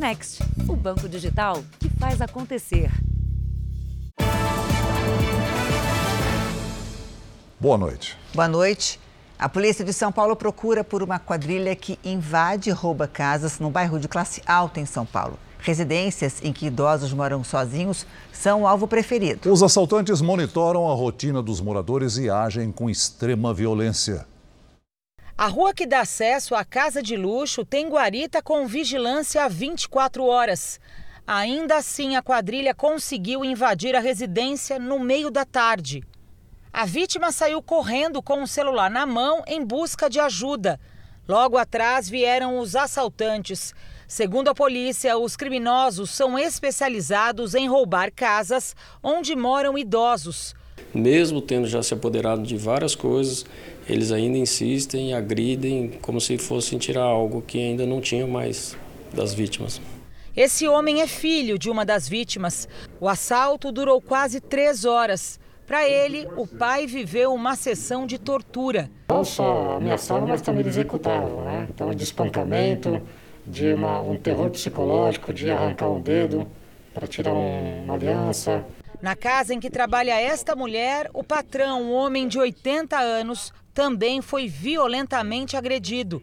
Next, o banco digital que faz acontecer. Boa noite. Boa noite. A polícia de São Paulo procura por uma quadrilha que invade e rouba casas no bairro de classe alta em São Paulo. Residências em que idosos moram sozinhos são o alvo preferido. Os assaltantes monitoram a rotina dos moradores e agem com extrema violência. A rua que dá acesso à casa de luxo tem guarita com vigilância 24 horas. Ainda assim, a quadrilha conseguiu invadir a residência no meio da tarde. A vítima saiu correndo com o celular na mão em busca de ajuda. Logo atrás vieram os assaltantes. Segundo a polícia, os criminosos são especializados em roubar casas onde moram idosos. Mesmo tendo já se apoderado de várias coisas, eles ainda insistem e agridem como se fossem tirar algo que ainda não tinham mais das vítimas. Esse homem é filho de uma das vítimas. O assalto durou quase três horas. Para ele, o pai viveu uma sessão de tortura. Não só ameaçavam, mas também executavam, né? Então, de espancamento, de uma, um terror psicológico, de arrancar um dedo para tirar um, uma aliança. Na casa em que trabalha esta mulher, o patrão, um homem de 80 anos, também foi violentamente agredido.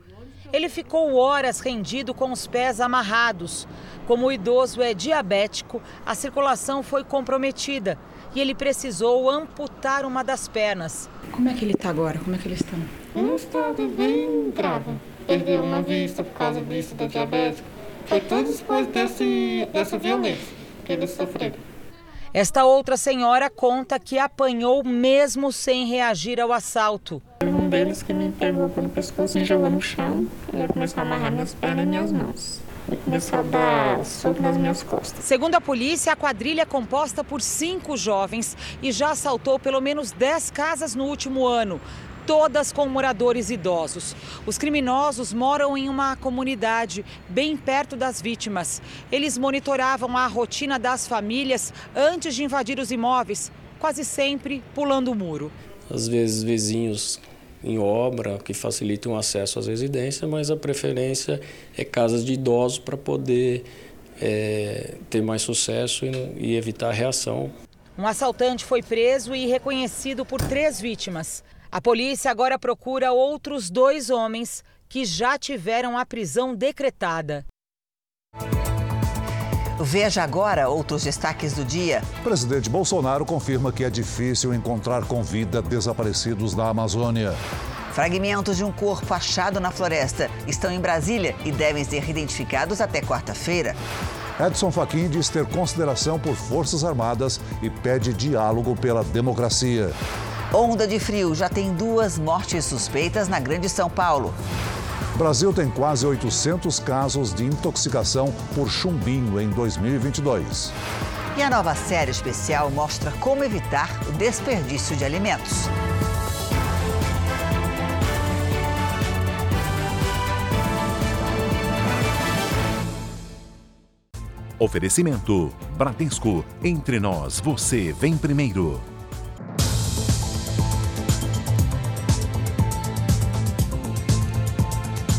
Ele ficou horas rendido com os pés amarrados. Como o idoso é diabético, a circulação foi comprometida e ele precisou amputar uma das pernas. Como é que ele está agora? Como é que ele está? Um estado bem grave. Perdeu uma vista por causa disso da diabetes. Foi tudo depois desse, dessa violência que eles sofreram. Esta outra senhora conta que apanhou mesmo sem reagir ao assalto. Um deles que me pegou pelo pescoço e jogou no chão. Ele começou a amarrar minhas pernas e minhas mãos e começou a dar soco nas minhas costas. Segundo a polícia, a quadrilha é composta por cinco jovens e já assaltou pelo menos dez casas no último ano. Todas com moradores idosos. Os criminosos moram em uma comunidade bem perto das vítimas. Eles monitoravam a rotina das famílias antes de invadir os imóveis, quase sempre pulando o muro. Às vezes, vizinhos em obra que facilitam o acesso às residências, mas a preferência é casas de idosos para poder é, ter mais sucesso e, e evitar a reação. Um assaltante foi preso e reconhecido por três vítimas. A polícia agora procura outros dois homens que já tiveram a prisão decretada. Veja agora outros destaques do dia. O presidente Bolsonaro confirma que é difícil encontrar com vida desaparecidos na Amazônia. Fragmentos de um corpo achado na floresta estão em Brasília e devem ser identificados até quarta-feira. Edson Fachin diz ter consideração por Forças Armadas e pede diálogo pela democracia. Onda de frio já tem duas mortes suspeitas na Grande São Paulo. O Brasil tem quase 800 casos de intoxicação por chumbinho em 2022. E a nova série especial mostra como evitar o desperdício de alimentos. Oferecimento: Bradesco. Entre nós, você vem primeiro.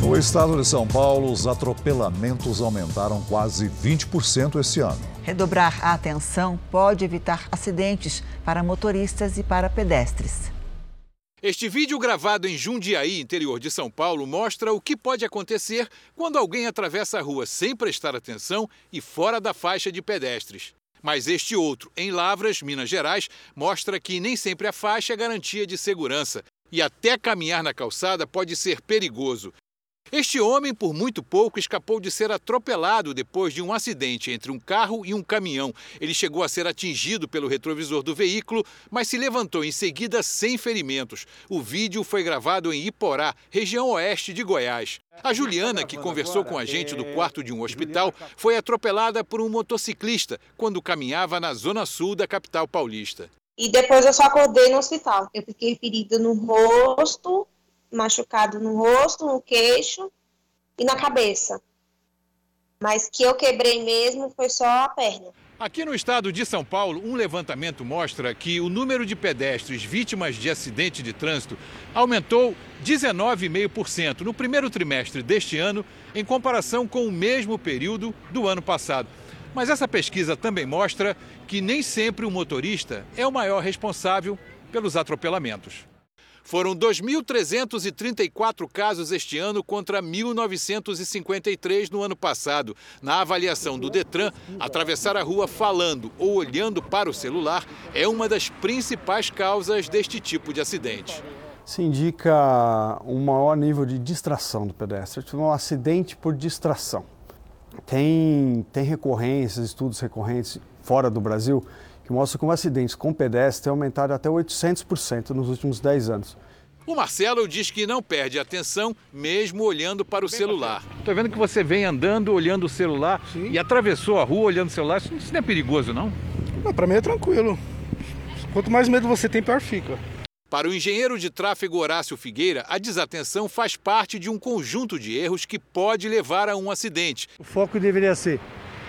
No estado de São Paulo, os atropelamentos aumentaram quase 20% esse ano. Redobrar a atenção pode evitar acidentes para motoristas e para pedestres. Este vídeo gravado em Jundiaí, interior de São Paulo, mostra o que pode acontecer quando alguém atravessa a rua sem prestar atenção e fora da faixa de pedestres. Mas este outro, em Lavras, Minas Gerais, mostra que nem sempre a faixa é garantia de segurança e até caminhar na calçada pode ser perigoso. Este homem, por muito pouco, escapou de ser atropelado depois de um acidente entre um carro e um caminhão. Ele chegou a ser atingido pelo retrovisor do veículo, mas se levantou em seguida sem ferimentos. O vídeo foi gravado em Iporá, região oeste de Goiás. A Juliana, que conversou com a gente do quarto de um hospital, foi atropelada por um motociclista quando caminhava na zona sul da capital paulista. E depois eu só acordei no hospital. Eu fiquei ferida no rosto, machucado no rosto, no queixo e na cabeça. Mas que eu quebrei mesmo foi só a perna. Aqui no estado de São Paulo, um levantamento mostra que o número de pedestres vítimas de acidente de trânsito aumentou 19,5% no primeiro trimestre deste ano em comparação com o mesmo período do ano passado. Mas essa pesquisa também mostra que nem sempre o motorista é o maior responsável pelos atropelamentos. Foram 2.334 casos este ano contra 1.953 no ano passado. Na avaliação do Detran, atravessar a rua falando ou olhando para o celular é uma das principais causas deste tipo de acidente. Se indica um maior nível de distração do pedestre, um acidente por distração. Tem, tem recorrências, estudos recorrentes fora do Brasil que mostra como acidentes com pedestres têm aumentado até 800% nos últimos 10 anos. O Marcelo diz que não perde atenção mesmo olhando para o celular. Estou vendo que você vem andando, olhando o celular Sim. e atravessou a rua olhando o celular. Isso não é perigoso, não? não para mim é tranquilo. Quanto mais medo você tem, pior fica. Para o engenheiro de tráfego Horácio Figueira, a desatenção faz parte de um conjunto de erros que pode levar a um acidente. O foco deveria ser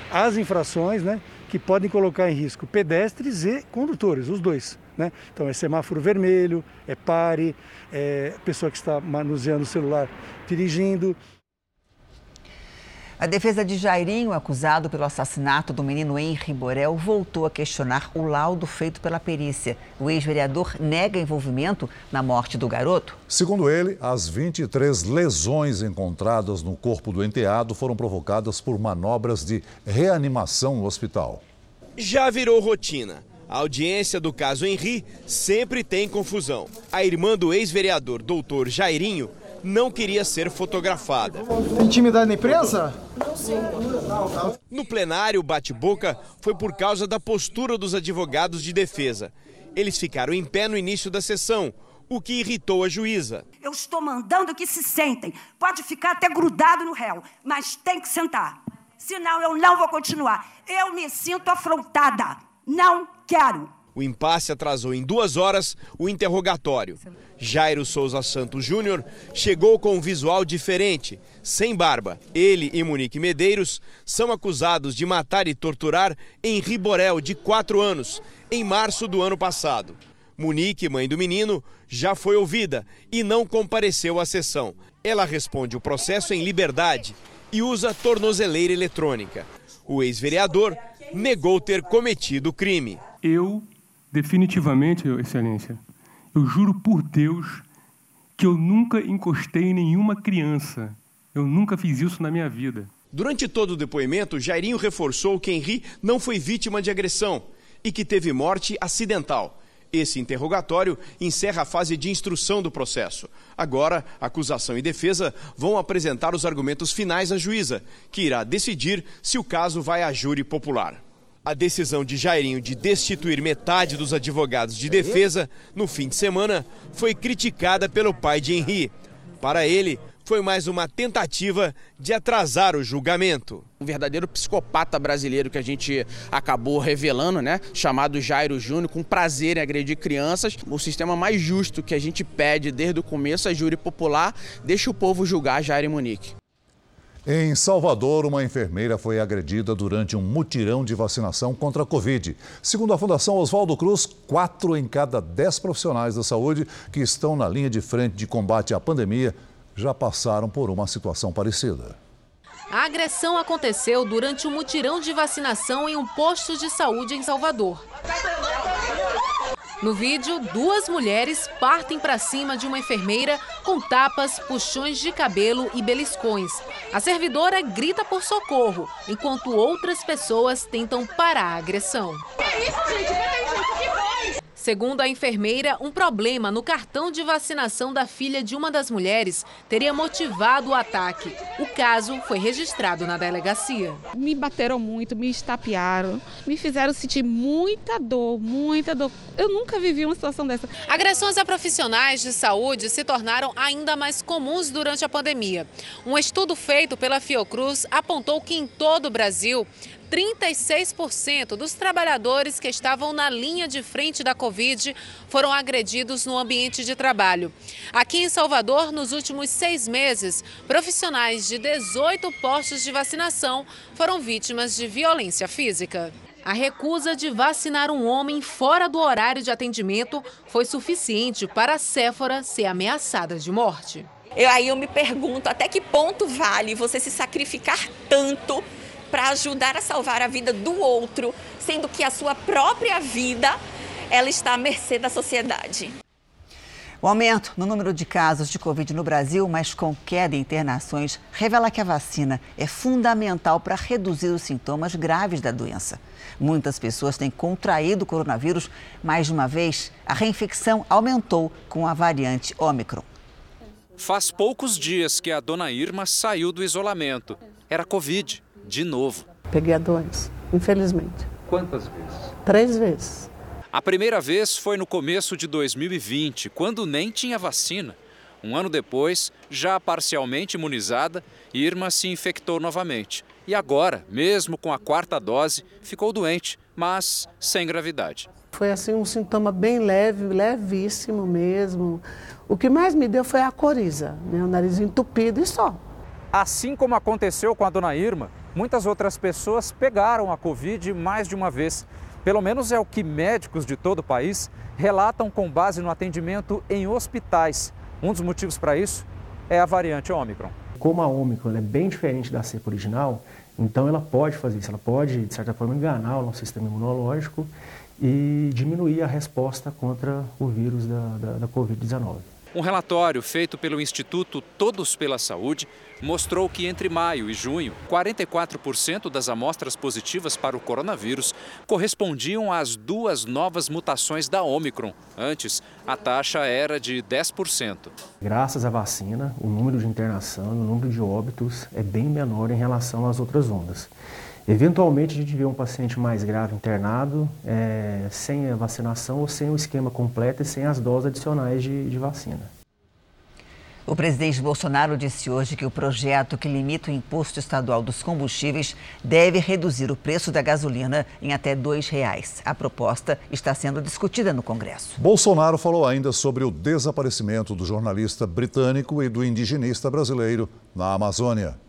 as infrações, né? Que podem colocar em risco pedestres e condutores, os dois. Né? Então é semáforo vermelho, é pare, é pessoa que está manuseando o celular dirigindo. A defesa de Jairinho, acusado pelo assassinato do menino Henri Borel, voltou a questionar o laudo feito pela perícia. O ex-vereador nega envolvimento na morte do garoto. Segundo ele, as 23 lesões encontradas no corpo do enteado foram provocadas por manobras de reanimação no hospital. Já virou rotina. A audiência do caso Henri sempre tem confusão. A irmã do ex-vereador, doutor Jairinho, não queria ser fotografada. Intimidade na imprensa? No plenário, o bate-boca foi por causa da postura dos advogados de defesa. Eles ficaram em pé no início da sessão, o que irritou a juíza. Eu estou mandando que se sentem. Pode ficar até grudado no réu, mas tem que sentar. Senão eu não vou continuar. Eu me sinto afrontada. Não quero. O impasse atrasou em duas horas o interrogatório. Jairo Souza Santos Júnior chegou com um visual diferente, sem barba. Ele e Monique Medeiros são acusados de matar e torturar Henri Borel, de 4 anos, em março do ano passado. Monique, mãe do menino, já foi ouvida e não compareceu à sessão. Ela responde o processo em liberdade e usa tornozeleira eletrônica. O ex-vereador negou ter cometido o crime. Eu Definitivamente, Excelência, eu juro por Deus que eu nunca encostei em nenhuma criança. Eu nunca fiz isso na minha vida. Durante todo o depoimento, Jairinho reforçou que Henri não foi vítima de agressão e que teve morte acidental. Esse interrogatório encerra a fase de instrução do processo. Agora, acusação e defesa vão apresentar os argumentos finais à juíza, que irá decidir se o caso vai à júri popular. A decisão de Jairinho de destituir metade dos advogados de defesa no fim de semana foi criticada pelo pai de Henri. Para ele, foi mais uma tentativa de atrasar o julgamento. Um verdadeiro psicopata brasileiro que a gente acabou revelando, né? Chamado Jairo Júnior, com prazer em agredir crianças. O sistema mais justo que a gente pede desde o começo é júri popular, deixa o povo julgar Jairo e Monique. Em Salvador, uma enfermeira foi agredida durante um mutirão de vacinação contra a Covid. Segundo a Fundação Oswaldo Cruz, quatro em cada dez profissionais da saúde que estão na linha de frente de combate à pandemia já passaram por uma situação parecida. A agressão aconteceu durante um mutirão de vacinação em um posto de saúde em Salvador. No vídeo, duas mulheres partem para cima de uma enfermeira com tapas, puxões de cabelo e beliscões. A servidora grita por socorro, enquanto outras pessoas tentam parar a agressão. Que isso, gente? Segundo a enfermeira, um problema no cartão de vacinação da filha de uma das mulheres teria motivado o ataque. O caso foi registrado na delegacia. Me bateram muito, me estapearam, me fizeram sentir muita dor, muita dor. Eu nunca vivi uma situação dessa. Agressões a profissionais de saúde se tornaram ainda mais comuns durante a pandemia. Um estudo feito pela Fiocruz apontou que em todo o Brasil, 36% dos trabalhadores que estavam na linha de frente da Covid foram agredidos no ambiente de trabalho. Aqui em Salvador, nos últimos seis meses, profissionais de 18 postos de vacinação foram vítimas de violência física. A recusa de vacinar um homem fora do horário de atendimento foi suficiente para a Séfora ser ameaçada de morte. Eu, aí eu me pergunto até que ponto vale você se sacrificar tanto para ajudar a salvar a vida do outro, sendo que a sua própria vida ela está à mercê da sociedade. O aumento no número de casos de Covid no Brasil, mas com queda em internações, revela que a vacina é fundamental para reduzir os sintomas graves da doença. Muitas pessoas têm contraído o coronavírus. Mais de uma vez, a reinfecção aumentou com a variante Ômicron. Faz poucos dias que a dona Irma saiu do isolamento. Era Covid, de novo. Peguei a doença, infelizmente. Quantas vezes? Três vezes. A primeira vez foi no começo de 2020, quando nem tinha vacina. Um ano depois, já parcialmente imunizada, Irma se infectou novamente. E agora, mesmo com a quarta dose, ficou doente, mas sem gravidade. Foi assim um sintoma bem leve, levíssimo mesmo. O que mais me deu foi a coriza, meu nariz entupido e só. Assim como aconteceu com a dona Irma, muitas outras pessoas pegaram a Covid mais de uma vez. Pelo menos é o que médicos de todo o país relatam com base no atendimento em hospitais. Um dos motivos para isso é a variante Ômicron. Como a Ômicron é bem diferente da cepa original, então ela pode fazer isso, ela pode, de certa forma, enganar o nosso sistema imunológico e diminuir a resposta contra o vírus da, da, da Covid-19. Um relatório feito pelo Instituto Todos pela Saúde mostrou que entre maio e junho, 44% das amostras positivas para o coronavírus correspondiam às duas novas mutações da Omicron. Antes, a taxa era de 10%. Graças à vacina, o número de internação e o número de óbitos é bem menor em relação às outras ondas. Eventualmente, a gente vê um paciente mais grave internado é, sem a vacinação ou sem o esquema completo e sem as doses adicionais de, de vacina. O presidente Bolsonaro disse hoje que o projeto que limita o imposto estadual dos combustíveis deve reduzir o preço da gasolina em até R$ reais. A proposta está sendo discutida no Congresso. Bolsonaro falou ainda sobre o desaparecimento do jornalista britânico e do indigenista brasileiro na Amazônia.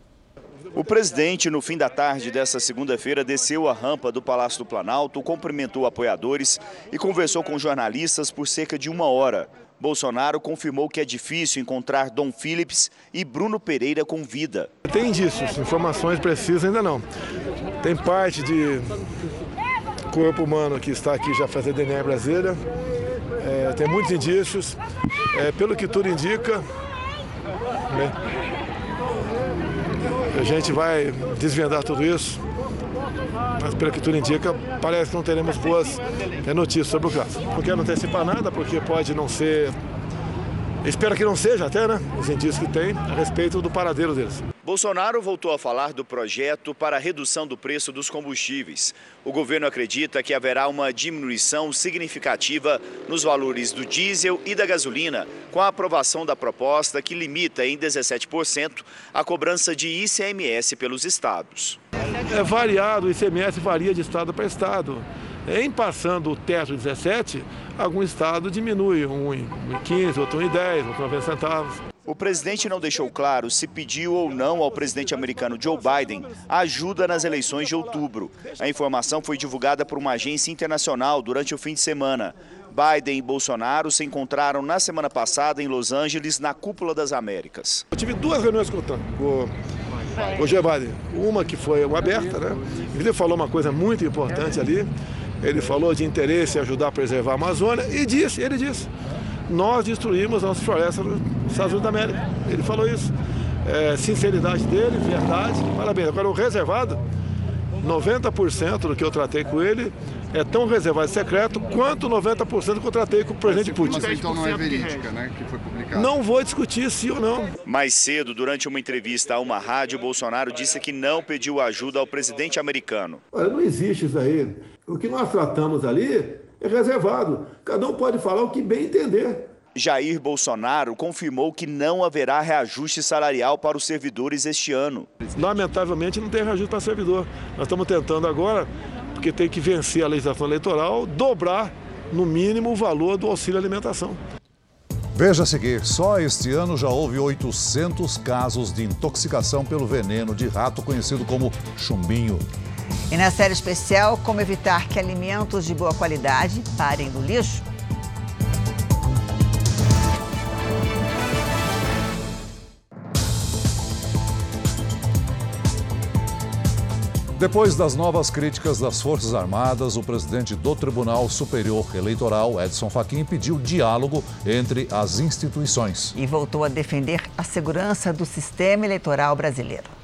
O presidente, no fim da tarde desta segunda-feira, desceu a rampa do Palácio do Planalto, cumprimentou apoiadores e conversou com jornalistas por cerca de uma hora. Bolsonaro confirmou que é difícil encontrar Dom Phillips e Bruno Pereira com vida. Tem indícios, informações precisas ainda não. Tem parte de corpo humano que está aqui já fazendo DNA brasileira. É, tem muitos indícios. É, pelo que tudo indica, né, a gente vai desvendar tudo isso, mas pelo que tudo indica, parece que não teremos boas é, notícias sobre o caso. Não quero antecipar nada, porque pode não ser. Espero que não seja até, né? Os indícios que tem a respeito do paradeiro deles. Bolsonaro voltou a falar do projeto para a redução do preço dos combustíveis. O governo acredita que haverá uma diminuição significativa nos valores do diesel e da gasolina, com a aprovação da proposta que limita em 17% a cobrança de ICMS pelos estados. É variado, o ICMS varia de estado para estado. Em passando o teto de 17, algum estado diminui, um em 15, outro em 10, outro em 90 centavos. O presidente não deixou claro se pediu ou não ao presidente americano Joe Biden ajuda nas eleições de outubro. A informação foi divulgada por uma agência internacional durante o fim de semana. Biden e Bolsonaro se encontraram na semana passada em Los Angeles, na Cúpula das Américas. Eu tive duas reuniões com o com o Joe Biden. Uma que foi aberta, né? Ele falou uma coisa muito importante ali. Ele falou de interesse em ajudar a preservar a Amazônia e disse, ele disse, nós destruímos nossas florestas nos Estados Unidos da América. Ele falou isso. É, sinceridade dele, verdade, parabéns. Agora o reservado, 90% do que eu tratei com ele é tão reservado e secreto quanto 90% que eu tratei com o presidente Putin. Mas então não é verídica, né, que foi publicado. Não vou discutir sim ou não. Mais cedo, durante uma entrevista a uma rádio, Bolsonaro disse que não pediu ajuda ao presidente americano. Olha, não existe isso aí. O que nós tratamos ali é reservado. Cada um pode falar o que bem entender. Jair Bolsonaro confirmou que não haverá reajuste salarial para os servidores este ano. Lamentavelmente não tem reajuste para servidor. Nós estamos tentando agora, porque tem que vencer a legislação eleitoral, dobrar no mínimo o valor do auxílio alimentação. Veja a seguir, só este ano já houve 800 casos de intoxicação pelo veneno de rato conhecido como chumbinho. E na série especial, como evitar que alimentos de boa qualidade parem no lixo? Depois das novas críticas das Forças Armadas, o presidente do Tribunal Superior Eleitoral, Edson Fachin, pediu diálogo entre as instituições. E voltou a defender a segurança do sistema eleitoral brasileiro.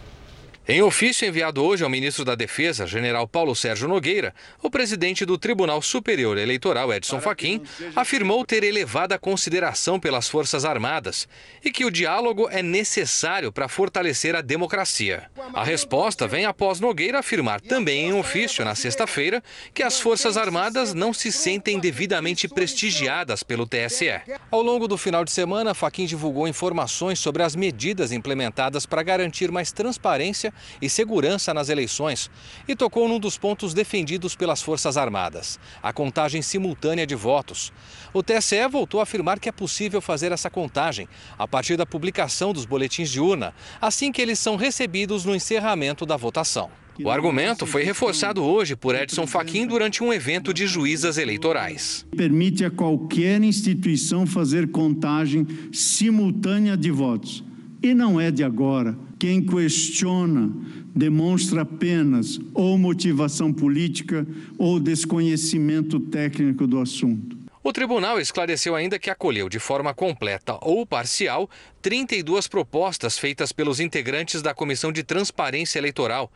Em ofício enviado hoje ao ministro da Defesa, general Paulo Sérgio Nogueira, o presidente do Tribunal Superior Eleitoral, Edson Fachin, afirmou ter elevada consideração pelas Forças Armadas e que o diálogo é necessário para fortalecer a democracia. A resposta vem após Nogueira afirmar também em ofício, na sexta-feira, que as Forças Armadas não se sentem devidamente prestigiadas pelo TSE. Ao longo do final de semana, Fachin divulgou informações sobre as medidas implementadas para garantir mais transparência e segurança nas eleições e tocou num dos pontos defendidos pelas Forças Armadas, a contagem simultânea de votos. O TSE voltou a afirmar que é possível fazer essa contagem a partir da publicação dos boletins de urna, assim que eles são recebidos no encerramento da votação. O argumento foi reforçado hoje por Edson Fachin durante um evento de juízas eleitorais. Permite a qualquer instituição fazer contagem simultânea de votos. E não é de agora. Quem questiona demonstra apenas ou motivação política ou desconhecimento técnico do assunto. O tribunal esclareceu ainda que acolheu de forma completa ou parcial 32 propostas feitas pelos integrantes da Comissão de Transparência Eleitoral.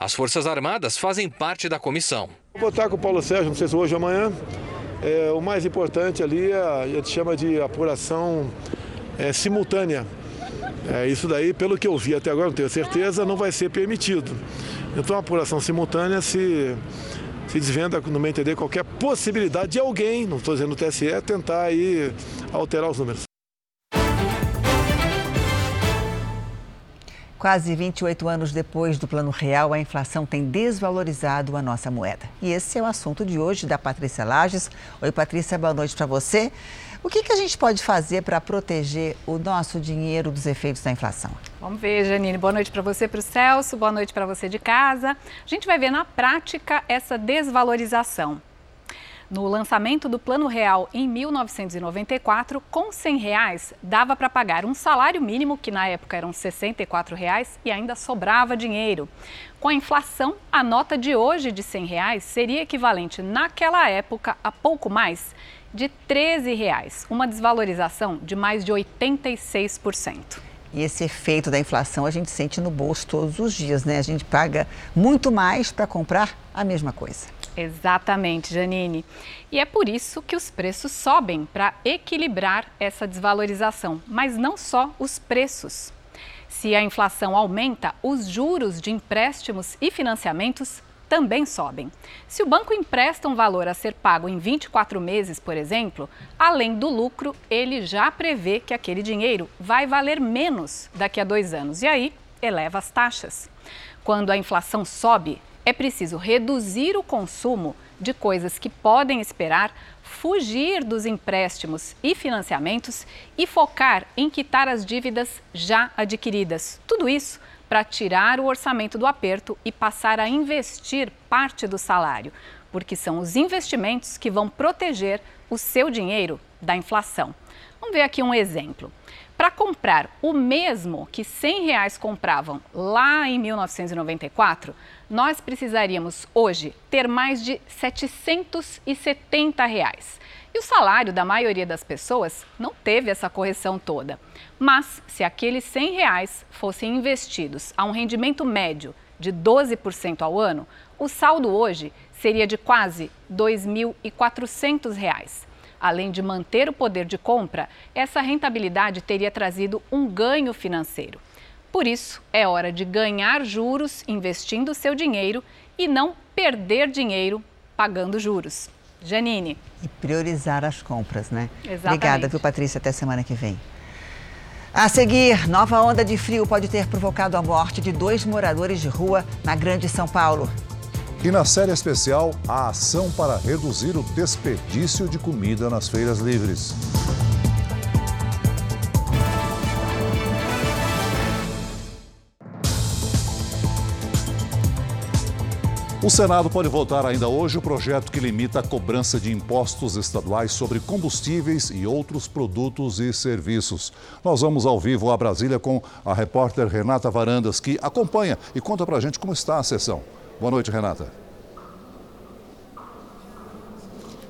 As Forças Armadas fazem parte da comissão. Vou votar com o Paulo Sérgio, não sei se hoje ou amanhã. É, o mais importante ali é, a gente chama de apuração é, simultânea. É, isso daí, pelo que eu vi até agora, não tenho certeza, não vai ser permitido. Então a apuração simultânea se, se desvenda, no meu entender, qualquer possibilidade de alguém, não estou dizendo o TSE, tentar aí alterar os números. Quase 28 anos depois do Plano Real, a inflação tem desvalorizado a nossa moeda. E esse é o assunto de hoje da Patrícia Lages. Oi, Patrícia, boa noite para você. O que, que a gente pode fazer para proteger o nosso dinheiro dos efeitos da inflação? Vamos ver, Janine. Boa noite para você, para o Celso. Boa noite para você de casa. A gente vai ver na prática essa desvalorização. No lançamento do Plano Real em 1994, com 100 reais, dava para pagar um salário mínimo, que na época eram 64 reais, e ainda sobrava dinheiro. Com a inflação, a nota de hoje de 100 reais seria equivalente naquela época a pouco mais de 13 reais, uma desvalorização de mais de 86%. E esse efeito da inflação a gente sente no bolso todos os dias, né? A gente paga muito mais para comprar a mesma coisa. Exatamente, Janine. E é por isso que os preços sobem para equilibrar essa desvalorização, mas não só os preços. Se a inflação aumenta, os juros de empréstimos e financiamentos também sobem. Se o banco empresta um valor a ser pago em 24 meses, por exemplo, além do lucro, ele já prevê que aquele dinheiro vai valer menos daqui a dois anos e aí eleva as taxas. Quando a inflação sobe, é preciso reduzir o consumo de coisas que podem esperar, fugir dos empréstimos e financiamentos e focar em quitar as dívidas já adquiridas. Tudo isso para tirar o orçamento do aperto e passar a investir parte do salário, porque são os investimentos que vão proteger o seu dinheiro da inflação. Vamos ver aqui um exemplo. Para comprar o mesmo que 100 reais compravam lá em 1994, nós precisaríamos hoje ter mais de 770 reais. E o salário da maioria das pessoas não teve essa correção toda. Mas se aqueles 100 reais fossem investidos a um rendimento médio de 12% ao ano, o saldo hoje seria de quase R$ 2.400. Além de manter o poder de compra, essa rentabilidade teria trazido um ganho financeiro. Por isso, é hora de ganhar juros investindo seu dinheiro e não perder dinheiro pagando juros. Janine. E priorizar as compras, né? Exatamente. Obrigada, viu, Patrícia? Até semana que vem. A seguir, nova onda de frio pode ter provocado a morte de dois moradores de rua na Grande São Paulo. E na série especial, a ação para reduzir o desperdício de comida nas feiras livres. O Senado pode votar ainda hoje o projeto que limita a cobrança de impostos estaduais sobre combustíveis e outros produtos e serviços. Nós vamos ao vivo a Brasília com a repórter Renata Varandas, que acompanha e conta pra gente como está a sessão. Boa noite, Renata.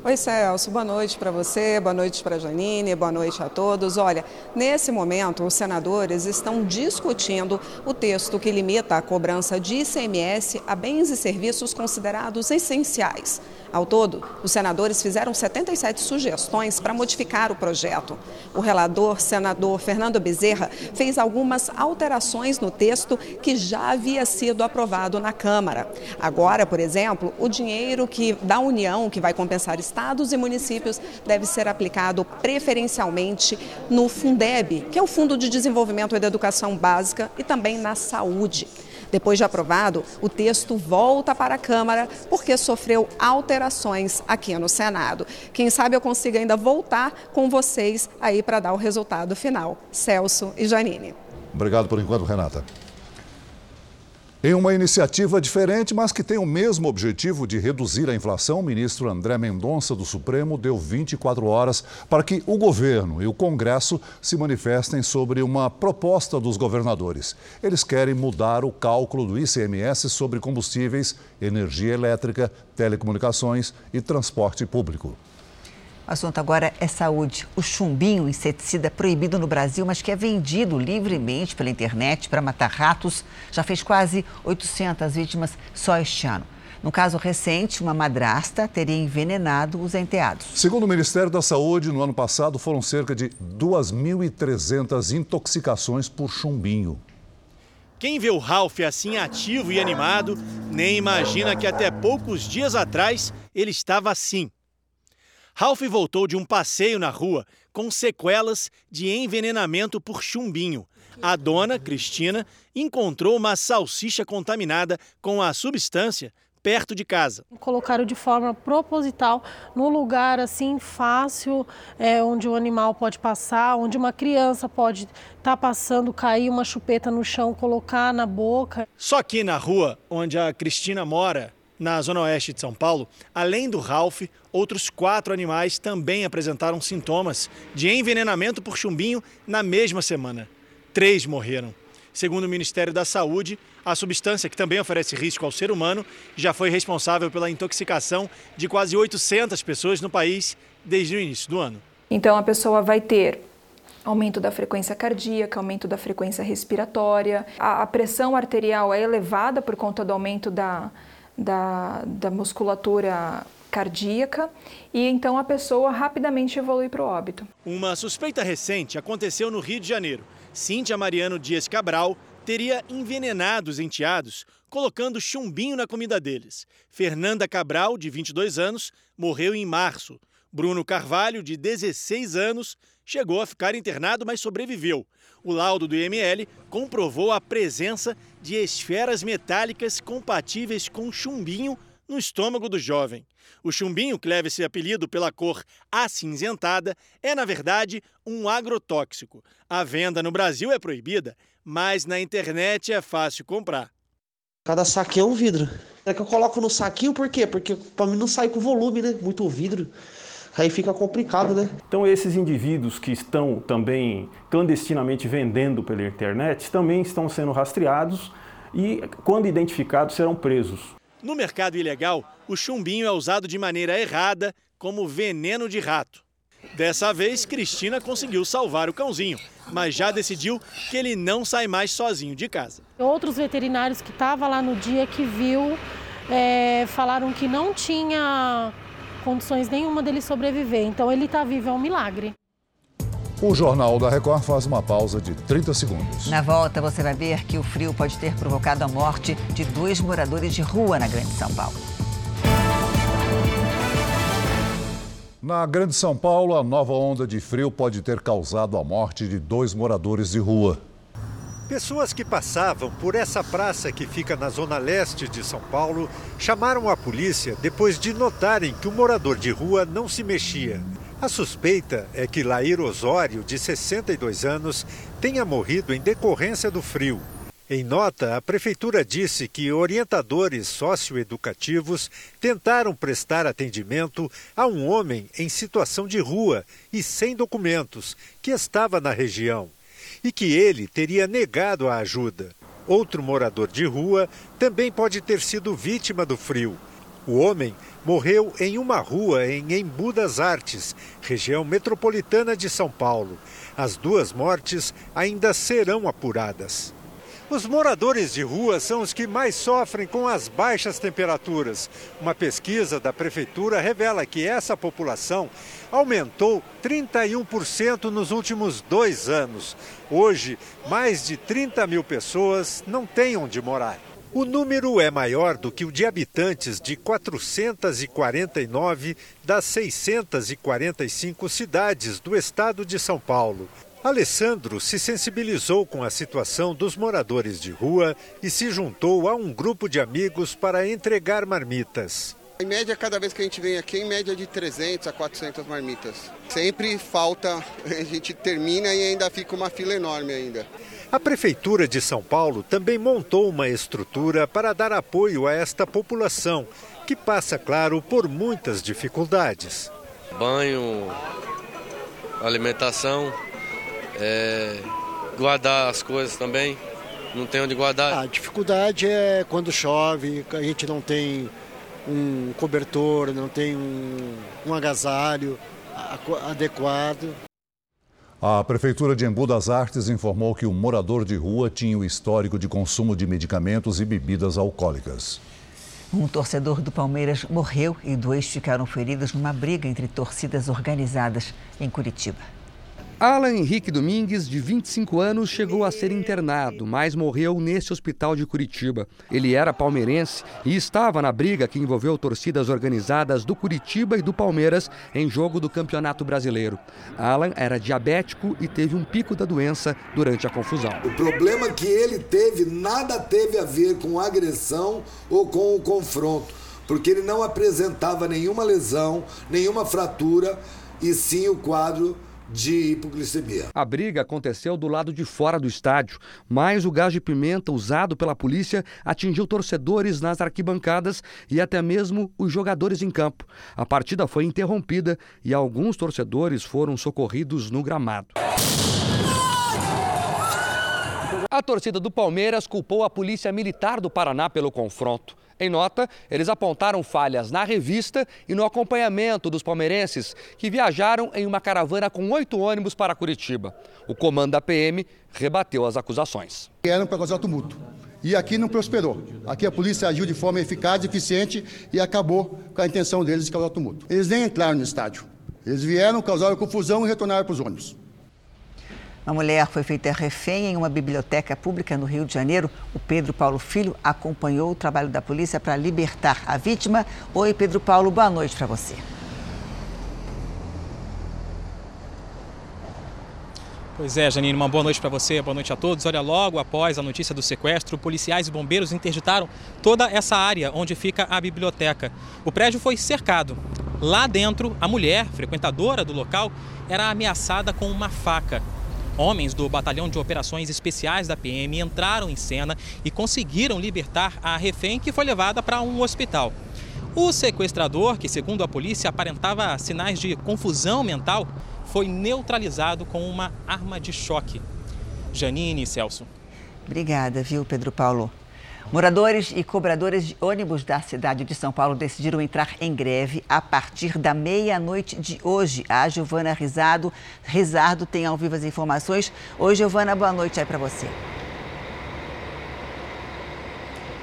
Oi, Celso. Boa noite para você, boa noite para Janine, boa noite a todos. Olha, nesse momento, os senadores estão discutindo o texto que limita a cobrança de ICMS a bens e serviços considerados essenciais. Ao todo, os senadores fizeram 77 sugestões para modificar o projeto. O relator, senador Fernando Bezerra, fez algumas alterações no texto que já havia sido aprovado na Câmara. Agora, por exemplo, o dinheiro que da União, que vai compensar estados e municípios, deve ser aplicado preferencialmente no Fundeb, que é o Fundo de Desenvolvimento da Educação Básica, e também na saúde. Depois de aprovado, o texto volta para a Câmara porque sofreu alterações aqui no Senado. Quem sabe eu consiga ainda voltar com vocês aí para dar o resultado final. Celso e Janine. Obrigado por enquanto, Renata. Em uma iniciativa diferente, mas que tem o mesmo objetivo de reduzir a inflação, o ministro André Mendonça do Supremo deu 24 horas para que o governo e o Congresso se manifestem sobre uma proposta dos governadores. Eles querem mudar o cálculo do ICMS sobre combustíveis, energia elétrica, telecomunicações e transporte público. O assunto agora é saúde. O chumbinho, inseticida proibido no Brasil, mas que é vendido livremente pela internet para matar ratos, já fez quase 800 vítimas só este ano. No caso recente, uma madrasta teria envenenado os enteados. Segundo o Ministério da Saúde, no ano passado foram cerca de 2.300 intoxicações por chumbinho. Quem vê o Ralph assim ativo e animado, nem imagina que até poucos dias atrás ele estava assim Ralph voltou de um passeio na rua com sequelas de envenenamento por chumbinho. A dona, Cristina, encontrou uma salsicha contaminada com a substância perto de casa. Colocaram de forma proposital no lugar assim fácil, é, onde o animal pode passar, onde uma criança pode estar tá passando, cair uma chupeta no chão, colocar na boca. Só que na rua onde a Cristina mora, na zona oeste de São Paulo, além do Ralph, outros quatro animais também apresentaram sintomas de envenenamento por chumbinho na mesma semana. Três morreram. Segundo o Ministério da Saúde, a substância, que também oferece risco ao ser humano, já foi responsável pela intoxicação de quase 800 pessoas no país desde o início do ano. Então a pessoa vai ter aumento da frequência cardíaca, aumento da frequência respiratória, a, pressão arterial é elevada por conta do aumento da, da, da musculatura cardíaca e então a pessoa rapidamente evolui para o óbito. Uma suspeita recente aconteceu no Rio de Janeiro. Cíntia Mariano Dias Cabral teria envenenado os enteados colocando chumbinho na comida deles. Fernanda Cabral, de 22 anos, morreu em março. Bruno Carvalho, de 16 anos, chegou a ficar internado, mas sobreviveu. O laudo do IML comprovou a presença de esferas metálicas compatíveis com chumbinho no estômago do jovem. O chumbinho, que leva esse apelido pela cor acinzentada, é, na verdade, um agrotóxico. A venda no Brasil é proibida, mas na internet é fácil comprar. Cada saquinho é um vidro. É que eu coloco no saquinho por quê? Porque para mim não sair com volume, né? Muito vidro aí fica complicado, né? Então esses indivíduos que estão também clandestinamente vendendo pela internet também estão sendo rastreados e, quando identificados, serão presos. No mercado ilegal, o chumbinho é usado de maneira errada como veneno de rato. Dessa vez, Cristina conseguiu salvar o cãozinho, mas já decidiu que ele não sai mais sozinho de casa. Outros veterinários que estavam lá no dia que viu é, falaram que não tinha condições nenhuma dele sobreviver. Então ele está vivo, é um milagre. O Jornal da Record faz uma pausa de 30 segundos. Na volta, você vai ver que o frio pode ter provocado a morte de dois moradores de rua na Grande São Paulo. Na Grande São Paulo, a nova onda de frio pode ter causado a morte de dois moradores de rua. Pessoas que passavam por essa praça que fica na zona leste de São Paulo chamaram a polícia depois de notarem que o morador de rua não se mexia. A suspeita é que Lair Osório, de 62 anos, tenha morrido em decorrência do frio. Em nota, a prefeitura disse que orientadores socioeducativos tentaram prestar atendimento a um homem em situação de rua e sem documentos, que estava na região e que ele teria negado a ajuda. outro morador de rua, também pode ter sido vítima do frio. O homem morreu em uma rua em Embu das Artes, região metropolitana de São Paulo. As duas mortes ainda serão apuradas. Os moradores de rua são os que mais sofrem com as baixas temperaturas. Uma pesquisa da prefeitura revela que essa população aumentou 31% nos últimos dois anos. Hoje, mais de 30 mil pessoas não têm onde morar. O número é maior do que o de habitantes de 449 das 645 cidades do estado de São Paulo. Alessandro se sensibilizou com a situação dos moradores de rua e se juntou a um grupo de amigos para entregar marmitas. Em média, cada vez que a gente vem aqui, em média de 300 a 400 marmitas. Sempre falta, a gente termina e ainda fica uma fila enorme ainda. A Prefeitura de São Paulo também montou uma estrutura para dar apoio a esta população, que passa, claro, por muitas dificuldades. Banho, alimentação, é, guardar as coisas também, não tem onde guardar. A dificuldade é quando chove, a gente não tem um cobertor, não tem um, um agasalho adequado. A Prefeitura de Embu das Artes informou que o morador de rua tinha o histórico de consumo de medicamentos e bebidas alcoólicas. Um torcedor do Palmeiras morreu e dois ficaram feridos numa briga entre torcidas organizadas em Curitiba. Alan Henrique Domingues, de 25 anos, chegou a ser internado, mas morreu neste hospital de Curitiba. Ele era palmeirense e estava na briga que envolveu torcidas organizadas do Curitiba e do Palmeiras em jogo do Campeonato Brasileiro. Alan era diabético e teve um pico da doença durante a confusão. O problema que ele teve nada teve a ver com agressão ou com o confronto, porque ele não apresentava nenhuma lesão, nenhuma fratura, e sim o quadro de hipoglicemia. A briga aconteceu do lado de fora do estádio, mas o gás de pimenta usado pela polícia atingiu torcedores nas arquibancadas e até mesmo os jogadores em campo. A partida foi interrompida e alguns torcedores foram socorridos no gramado. A torcida do Palmeiras culpou a Polícia Militar do Paraná pelo confronto. Em nota, eles apontaram falhas na revista e no acompanhamento dos palmeirenses que viajaram em uma caravana com oito ônibus para Curitiba. O comando da PM rebateu as acusações. Eram para causar tumulto. E aqui não prosperou. Aqui a polícia agiu de forma eficaz, eficiente e acabou com a intenção deles de causar tumulto. Eles nem entraram no estádio. Eles vieram, causaram confusão e retornaram para os ônibus. Uma mulher foi feita refém em uma biblioteca pública no Rio de Janeiro. O Pedro Paulo Filho acompanhou o trabalho da polícia para libertar a vítima. Oi, Pedro Paulo, boa noite para você. Pois é, Janine, uma boa noite para você, boa noite a todos. Olha, logo após a notícia do sequestro, policiais e bombeiros interditaram toda essa área onde fica a biblioteca. O prédio foi cercado. Lá dentro, a mulher, frequentadora do local, era ameaçada com uma faca. Homens do Batalhão de Operações Especiais da PM entraram em cena e conseguiram libertar a refém que foi levada para um hospital. O sequestrador, que segundo a polícia aparentava sinais de confusão mental, foi neutralizado com uma arma de choque. Janine e Celso. Obrigada, viu, Pedro Paulo? Moradores e cobradores de ônibus da cidade de São Paulo decidiram entrar em greve a partir da meia-noite de hoje. A Giovana Rizado, Rizardo tem ao vivo as informações. Oi, Giovana, boa noite aí para você.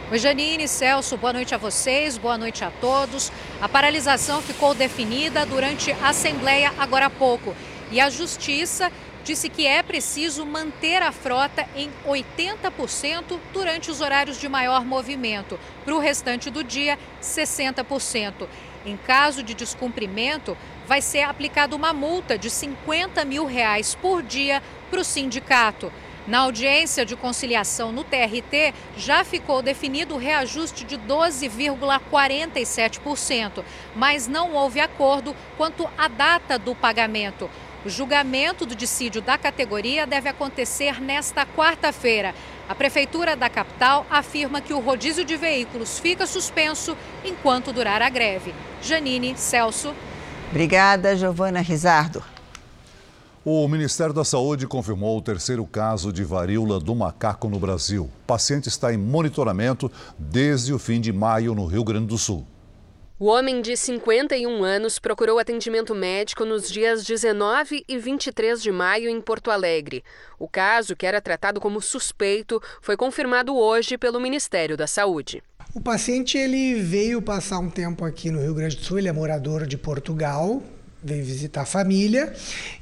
Oi, Janine, Celso, boa noite a vocês, boa noite a todos. A paralisação ficou definida durante a Assembleia agora há pouco e a Justiça disse que é preciso manter a frota em 80% durante os horários de maior movimento. Para o restante do dia, 60%. Em caso de descumprimento, vai ser aplicada uma multa de 50 mil reais por dia para o sindicato. Na audiência de conciliação no TRT, já ficou definido o reajuste de 12,47%, mas não houve acordo quanto à data do pagamento. O julgamento do dissídio da categoria deve acontecer nesta quarta-feira. A Prefeitura da capital afirma que o rodízio de veículos fica suspenso enquanto durar a greve. Janine, Celso. Obrigada, Giovana Rizardo. O Ministério da Saúde confirmou o terceiro caso de varíola do macaco no Brasil. O paciente está em monitoramento desde o fim de maio no Rio Grande do Sul. O homem de 51 anos procurou atendimento médico nos dias 19 e 23 de maio em Porto Alegre. O caso, que era tratado como suspeito, foi confirmado hoje pelo Ministério da Saúde. O paciente ele veio passar um tempo aqui no Rio Grande do Sul, ele é morador de Portugal, veio visitar a família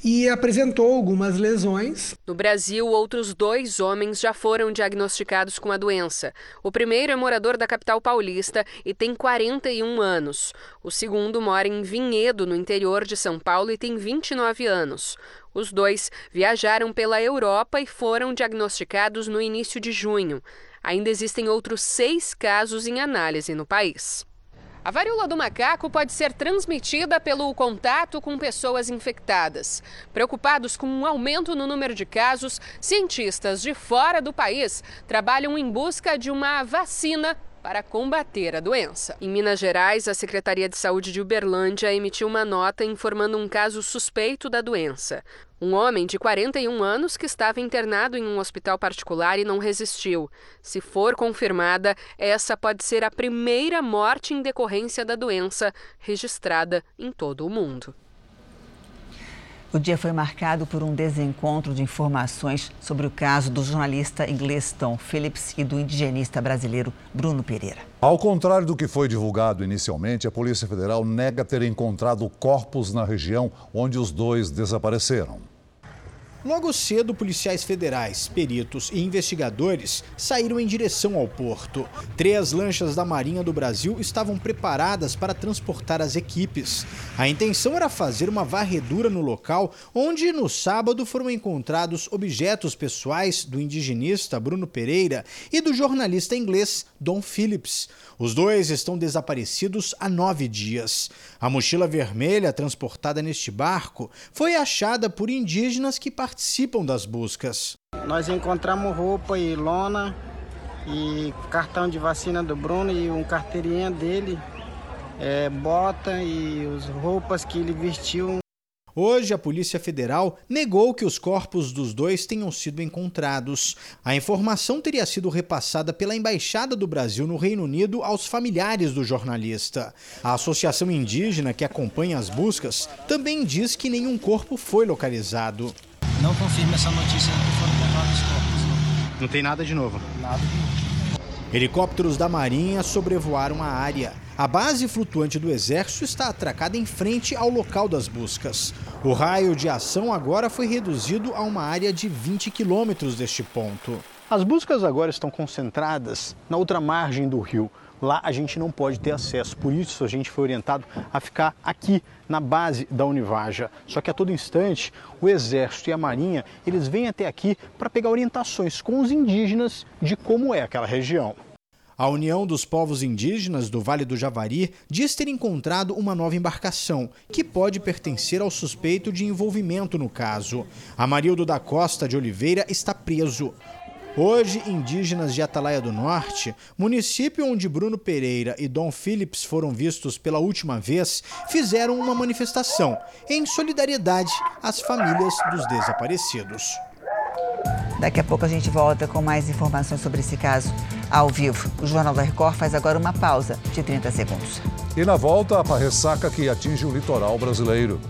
e apresentou algumas lesões. No Brasil, outros dois homens já foram diagnosticados com a doença. O primeiro é morador da capital paulista e tem 41 anos. O segundo mora em Vinhedo, no interior de São Paulo, e tem 29 anos. Os dois viajaram pela Europa e foram diagnosticados no início de junho. Ainda existem outros seis casos em análise no país. A varíola do macaco pode ser transmitida pelo contato com pessoas infectadas. Preocupados com um aumento no número de casos, cientistas de fora do país trabalham em busca de uma vacina para combater a doença. Em Minas Gerais, a Secretaria de Saúde de Uberlândia emitiu uma nota informando um caso suspeito da doença. Um homem de 41 anos que estava internado em um hospital particular e não resistiu. Se for confirmada, essa pode ser a primeira morte em decorrência da doença registrada em todo o mundo. O dia foi marcado por um desencontro de informações sobre o caso do jornalista inglês Tom Phillips e do indigenista brasileiro Bruno Pereira. Ao contrário do que foi divulgado inicialmente, a Polícia Federal nega ter encontrado corpos na região onde os dois desapareceram. Logo cedo, policiais federais, peritos e investigadores saíram em direção ao porto. Três lanchas da Marinha do Brasil estavam preparadas para transportar as equipes. A intenção era fazer uma varredura no local, onde no sábado foram encontrados objetos pessoais do indigenista Bruno Pereira e do jornalista inglês Don Phillips. Os dois estão desaparecidos há nove dias. A mochila vermelha transportada neste barco foi achada por indígenas que participam das buscas. Nós encontramos roupa e lona e cartão de vacina do Bruno e um carteirinha dele, é, bota e as roupas que ele vestiu Hoje, a Polícia Federal negou que os corpos dos dois tenham sido encontrados. A informação teria sido repassada pela Embaixada do Brasil no Reino Unido aos familiares do jornalista. A Associação Indígena, que acompanha as buscas, também diz que nenhum corpo foi localizado. Não confirma essa notícia que foram encontrados corpos. Não. não tem nada de novo. Nada de novo. Helicópteros da Marinha sobrevoaram a área. A base flutuante do Exército está atracada em frente ao local das buscas. O raio de ação agora foi reduzido a uma área de 20 quilômetros deste ponto. As buscas agora estão concentradas na outra margem do rio. Lá a gente não pode ter acesso, por isso a gente foi orientado a ficar aqui na base da Univaja. Só que a todo instante o Exército e a Marinha eles vêm até aqui para pegar orientações com os indígenas de como é aquela região. A União dos Povos Indígenas do Vale do Javari diz ter encontrado uma nova embarcação, que pode pertencer ao suspeito de envolvimento no caso. Amarildo da Costa de Oliveira está preso. Hoje, indígenas de Atalaia do Norte, município onde Bruno Pereira e Dom Phillips foram vistos pela última vez, fizeram uma manifestação em solidariedade às famílias dos desaparecidos. Daqui a pouco a gente volta com mais informações sobre esse caso ao vivo. O Jornal da Record faz agora uma pausa de 30 segundos. E na volta, a ressaca que atinge o litoral brasileiro.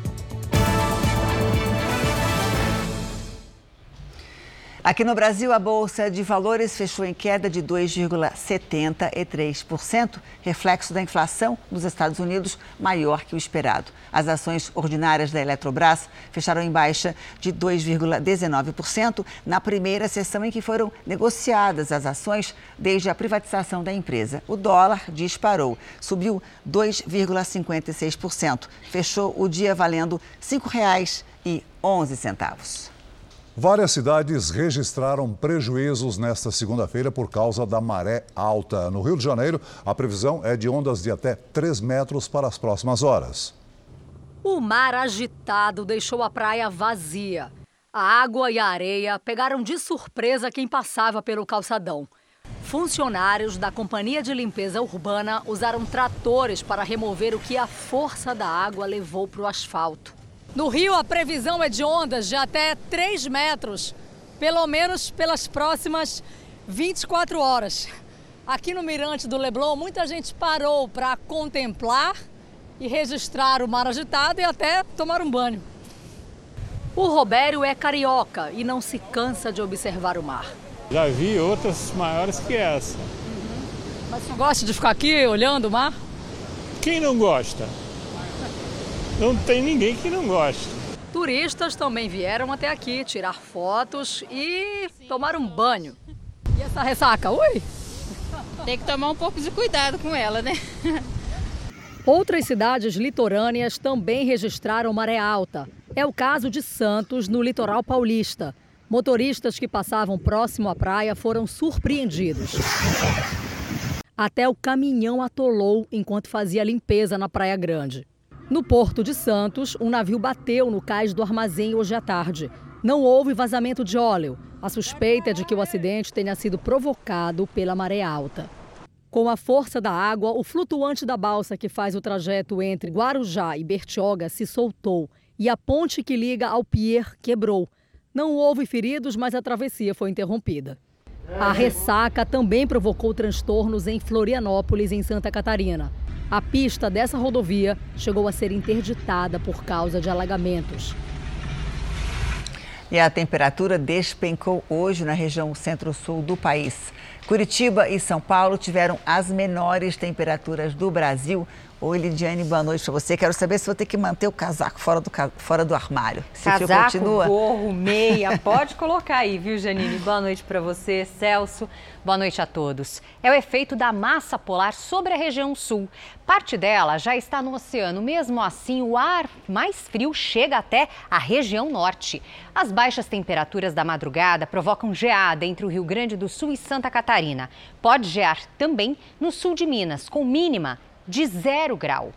Aqui no Brasil, a Bolsa de Valores fechou em queda de 2,73%, reflexo da inflação nos Estados Unidos maior que o esperado. As ações ordinárias da Eletrobras fecharam em baixa de 2,19% na primeira sessão em que foram negociadas as ações desde a privatização da empresa. O dólar disparou, subiu 2,56%, fechou o dia valendo R$ 5,11. Várias cidades registraram prejuízos nesta segunda-feira por causa da maré alta. No Rio de Janeiro, a previsão é de ondas de até 3 metros para as próximas horas. O mar agitado deixou a praia vazia. A água e a areia pegaram de surpresa quem passava pelo calçadão. Funcionários da Companhia de Limpeza Urbana usaram tratores para remover o que a força da água levou para o asfalto. No rio, a previsão é de ondas de até 3 metros, pelo menos pelas próximas 24 horas. Aqui no Mirante do Leblon, muita gente parou para contemplar e registrar o mar agitado e até tomar um banho. O Robério é carioca e não se cansa de observar o mar. Já vi outras maiores que essa. Mas você gosta de ficar aqui olhando o mar? Quem não gosta? Não tem ninguém que não goste. Turistas também vieram até aqui tirar fotos e tomar um banho. E essa ressaca? Ui! Tem que tomar um pouco de cuidado com ela, né? Outras cidades litorâneas também registraram maré alta. É o caso de Santos, no litoral paulista. Motoristas que passavam próximo à praia foram surpreendidos. Até o caminhão atolou enquanto fazia limpeza na Praia Grande. No Porto de Santos, um navio bateu no cais do armazém hoje à tarde. Não houve vazamento de óleo. A suspeita é de que o acidente tenha sido provocado pela maré alta. Com a força da água, o flutuante da balsa que faz o trajeto entre Guarujá e Bertioga se soltou e a ponte que liga ao pier quebrou. Não houve feridos, mas a travessia foi interrompida. A ressaca também provocou transtornos em Florianópolis, em Santa Catarina. A pista dessa rodovia chegou a ser interditada por causa de alagamentos. E a temperatura despencou hoje na região centro-sul do país. Curitiba e São Paulo tiveram as menores temperaturas do Brasil. Oi, Lidiane, boa noite para você. Quero saber se vou ter que manter o casaco fora do, fora do armário. Se casaco, continua... gorro, meia, pode colocar aí, viu, Janine? Boa noite para você, Celso. Boa noite a todos. É o efeito da massa polar sobre a região sul. Parte dela já está no oceano. Mesmo assim, o ar mais frio chega até a região norte. As baixas temperaturas da madrugada provocam geada entre o Rio Grande do Sul e Santa Catarina. Pode gear também no sul de Minas, com mínima de zero grau.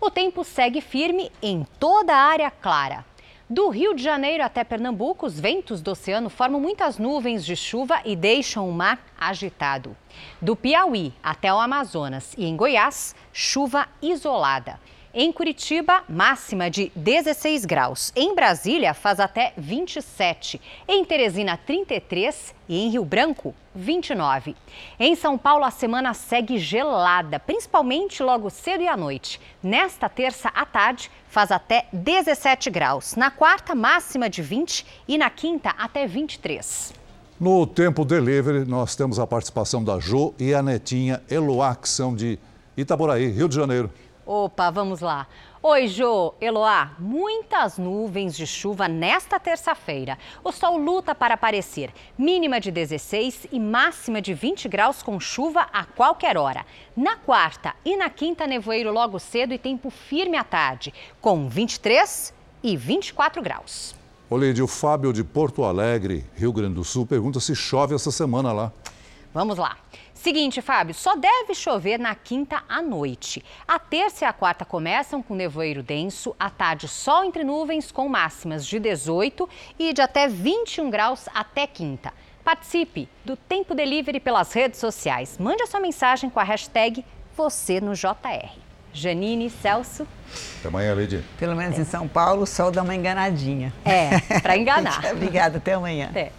O tempo segue firme em toda a área clara. Do Rio de Janeiro até Pernambuco, os ventos do oceano formam muitas nuvens de chuva e deixam o mar agitado. Do Piauí até o Amazonas e em Goiás, chuva isolada. Em Curitiba, máxima de 16 graus. Em Brasília, faz até 27. Em Teresina, 33. E em Rio Branco, 29. Em São Paulo, a semana segue gelada, principalmente logo cedo e à noite. Nesta terça à tarde, faz até 17 graus. Na quarta, máxima de 20. E na quinta, até 23. No Tempo Delivery, nós temos a participação da Jo e a netinha Eloá, que são de Itaboraí, Rio de Janeiro. Opa, vamos lá. Oi, Jô, Eloá, muitas nuvens de chuva nesta terça-feira. O sol luta para aparecer, mínima de 16 e máxima de 20 graus com chuva a qualquer hora. Na quarta e na quinta, nevoeiro logo cedo e tempo firme à tarde, com 23 e 24 graus. Olê, o Fábio de Porto Alegre, Rio Grande do Sul, pergunta se chove essa semana lá. Vamos lá. Seguinte, Fábio, só deve chover na quinta à noite. A terça e a quarta começam com nevoeiro denso, à tarde sol entre nuvens com máximas de 18 e de até 21 graus até quinta. Participe do Tempo Delivery pelas redes sociais. Mande a sua mensagem com a hashtag você no JR. Janine, Celso. Até amanhã, Lady. Pelo menos é. em São Paulo, o sol dá uma enganadinha. É, para enganar. Obrigada, até amanhã. Até.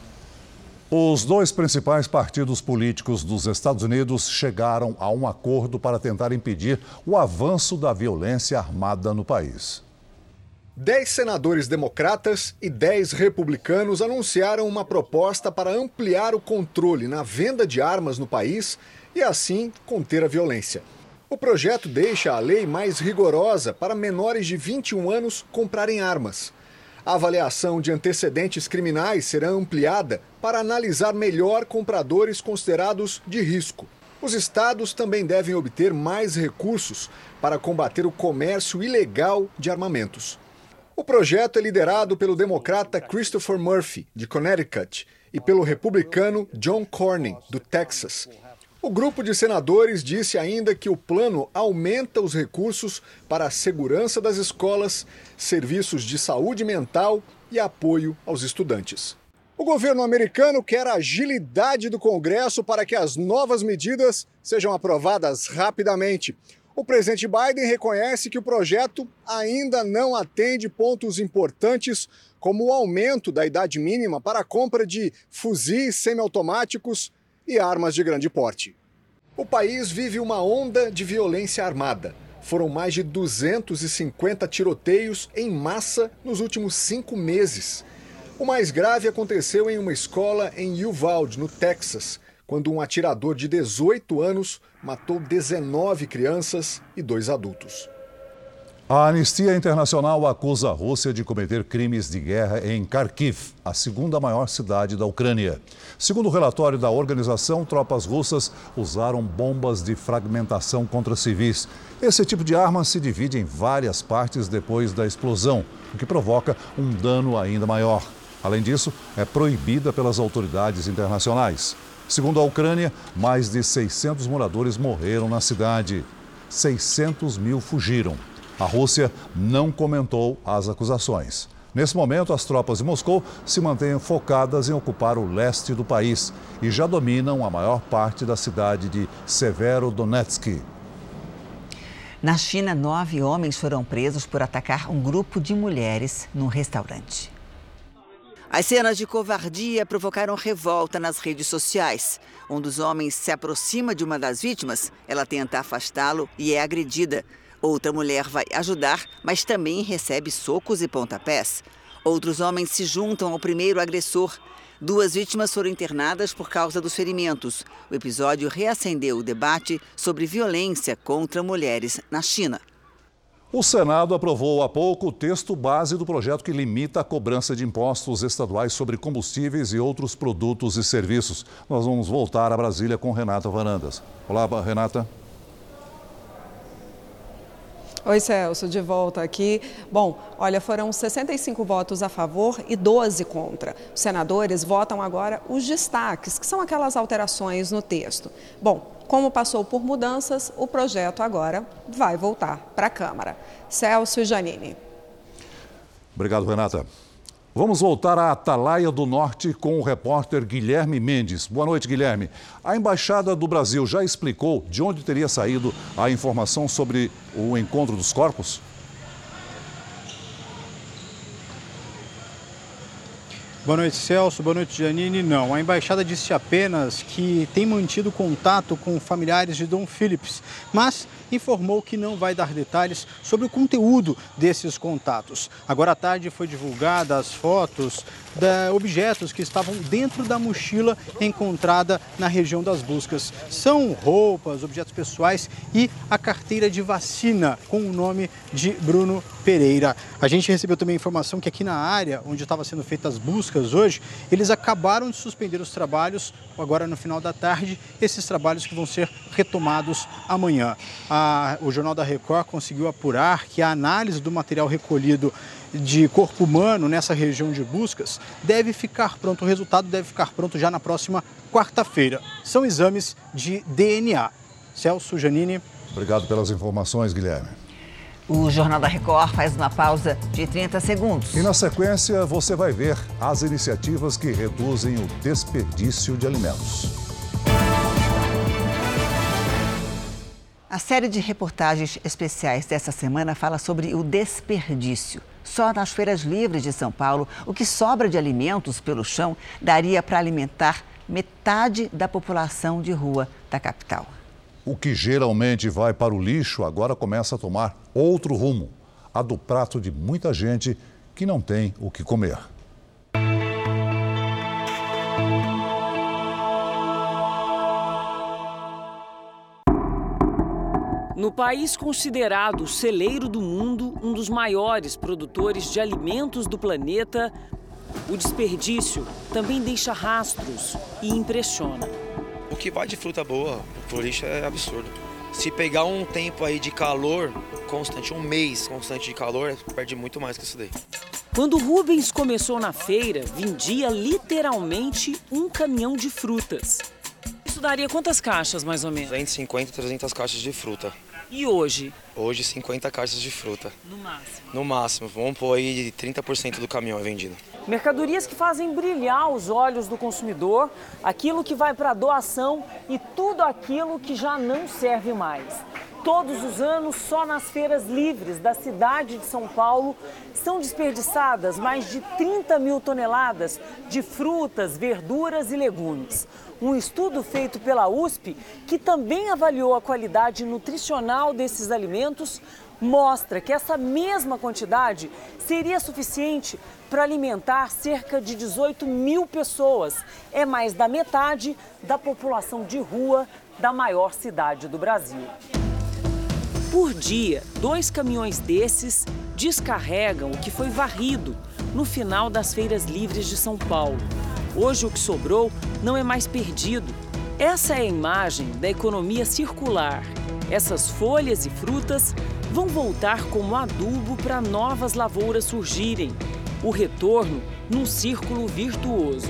Os dois principais partidos políticos dos Estados Unidos chegaram a um acordo para tentar impedir o avanço da violência armada no país. Dez senadores democratas e dez republicanos anunciaram uma proposta para ampliar o controle na venda de armas no país e, assim, conter a violência. O projeto deixa a lei mais rigorosa para menores de 21 anos comprarem armas. A avaliação de antecedentes criminais será ampliada para analisar melhor compradores considerados de risco. Os estados também devem obter mais recursos para combater o comércio ilegal de armamentos. O projeto é liderado pelo democrata Christopher Murphy, de Connecticut, e pelo republicano John Cornyn, do Texas. O grupo de senadores disse ainda que o plano aumenta os recursos para a segurança das escolas, serviços de saúde mental e apoio aos estudantes. O governo americano quer a agilidade do Congresso para que as novas medidas sejam aprovadas rapidamente. O presidente Biden reconhece que o projeto ainda não atende pontos importantes, como o aumento da idade mínima para a compra de fuzis semiautomáticos e armas de grande porte. O país vive uma onda de violência armada. Foram mais de 250 tiroteios em massa nos últimos cinco meses. O mais grave aconteceu em uma escola em Uvalde, no Texas, quando um atirador de 18 anos matou 19 crianças e dois adultos. A Anistia Internacional acusa a Rússia de cometer crimes de guerra em Kharkiv, a segunda maior cidade da Ucrânia. Segundo o relatório da organização, tropas russas usaram bombas de fragmentação contra civis. Esse tipo de arma se divide em várias partes depois da explosão, o que provoca um dano ainda maior. Além disso, é proibida pelas autoridades internacionais. Segundo a Ucrânia, mais de 600 moradores morreram na cidade. 600 mil fugiram. A Rússia não comentou as acusações. Nesse momento, as tropas de Moscou se mantêm focadas em ocupar o leste do país e já dominam a maior parte da cidade de Severodonetsk. Na China, nove homens foram presos por atacar um grupo de mulheres num restaurante. As cenas de covardia provocaram revolta nas redes sociais. Um dos homens se aproxima de uma das vítimas, ela tenta afastá-lo e é agredida. Outra mulher vai ajudar, mas também recebe socos e pontapés. Outros homens se juntam ao primeiro agressor. Duas vítimas foram internadas por causa dos ferimentos. O episódio reacendeu o debate sobre violência contra mulheres na China. O Senado aprovou há pouco o texto base do projeto que limita a cobrança de impostos estaduais sobre combustíveis e outros produtos e serviços. Nós vamos voltar a Brasília com Renata Varandas. Olá, Renata. Oi, Celso, de volta aqui. Bom, olha, foram 65 votos a favor e 12 contra. Os senadores votam agora os destaques, que são aquelas alterações no texto. Bom, como passou por mudanças, o projeto agora vai voltar para a Câmara. Celso e Janine. Obrigado, Renata. Vamos voltar à Atalaia do Norte com o repórter Guilherme Mendes. Boa noite, Guilherme. A Embaixada do Brasil já explicou de onde teria saído a informação sobre o encontro dos corpos? Boa noite, Celso. Boa noite, Janine. Não, a embaixada disse apenas que tem mantido contato com familiares de Dom Philips, mas informou que não vai dar detalhes sobre o conteúdo desses contatos. Agora à tarde foi divulgada as fotos de objetos que estavam dentro da mochila encontrada na região das buscas. São roupas, objetos pessoais e a carteira de vacina com o nome de Bruno Pereira. A gente recebeu também informação que aqui na área onde estavam sendo feitas as buscas hoje, eles acabaram de suspender os trabalhos agora no final da tarde, esses trabalhos que vão ser retomados amanhã. A, o Jornal da Record conseguiu apurar que a análise do material recolhido de corpo humano nessa região de buscas deve ficar pronto, o resultado deve ficar pronto já na próxima quarta-feira. São exames de DNA. Celso Janine. Obrigado pelas informações, Guilherme. O Jornal da Record faz uma pausa de 30 segundos. E na sequência você vai ver as iniciativas que reduzem o desperdício de alimentos. A série de reportagens especiais dessa semana fala sobre o desperdício. Só nas feiras livres de São Paulo, o que sobra de alimentos pelo chão daria para alimentar metade da população de rua da capital. O que geralmente vai para o lixo agora começa a tomar outro rumo a do prato de muita gente que não tem o que comer. No país considerado o celeiro do mundo, um dos maiores produtores de alimentos do planeta, o desperdício também deixa rastros e impressiona. Que vai de fruta boa pro lixo é absurdo. Se pegar um tempo aí de calor constante, um mês constante de calor, perde muito mais que isso daí. Quando Rubens começou na feira, vendia literalmente um caminhão de frutas. Isso daria quantas caixas, mais ou menos? 250, 300 caixas de fruta. E hoje? Hoje, 50 caixas de fruta. No máximo? No máximo. Vamos pôr aí 30% do caminhão é vendido. Mercadorias que fazem brilhar os olhos do consumidor, aquilo que vai para doação e tudo aquilo que já não serve mais. Todos os anos, só nas feiras livres da cidade de São Paulo, são desperdiçadas mais de 30 mil toneladas de frutas, verduras e legumes. Um estudo feito pela USP, que também avaliou a qualidade nutricional desses alimentos, mostra que essa mesma quantidade seria suficiente para alimentar cerca de 18 mil pessoas. É mais da metade da população de rua da maior cidade do Brasil. Por dia, dois caminhões desses descarregam o que foi varrido no final das feiras livres de São Paulo. Hoje o que sobrou não é mais perdido. Essa é a imagem da economia circular. Essas folhas e frutas vão voltar como adubo para novas lavouras surgirem. O retorno num círculo virtuoso.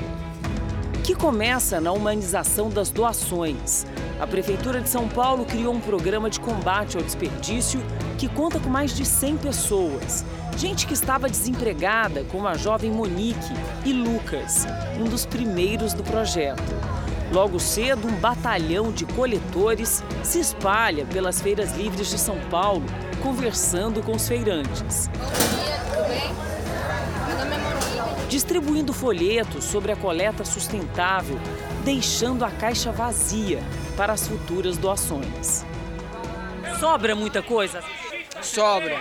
Que começa na humanização das doações. A Prefeitura de São Paulo criou um programa de combate ao desperdício que conta com mais de 100 pessoas. Gente que estava desempregada, como a jovem Monique e Lucas, um dos primeiros do projeto. Logo cedo, um batalhão de coletores se espalha pelas feiras livres de São Paulo, conversando com os feirantes. Bom dia, tudo bem? Meu nome Monique. Distribuindo folhetos sobre a coleta sustentável, deixando a caixa vazia para as futuras doações. Sobra muita coisa? Sobra.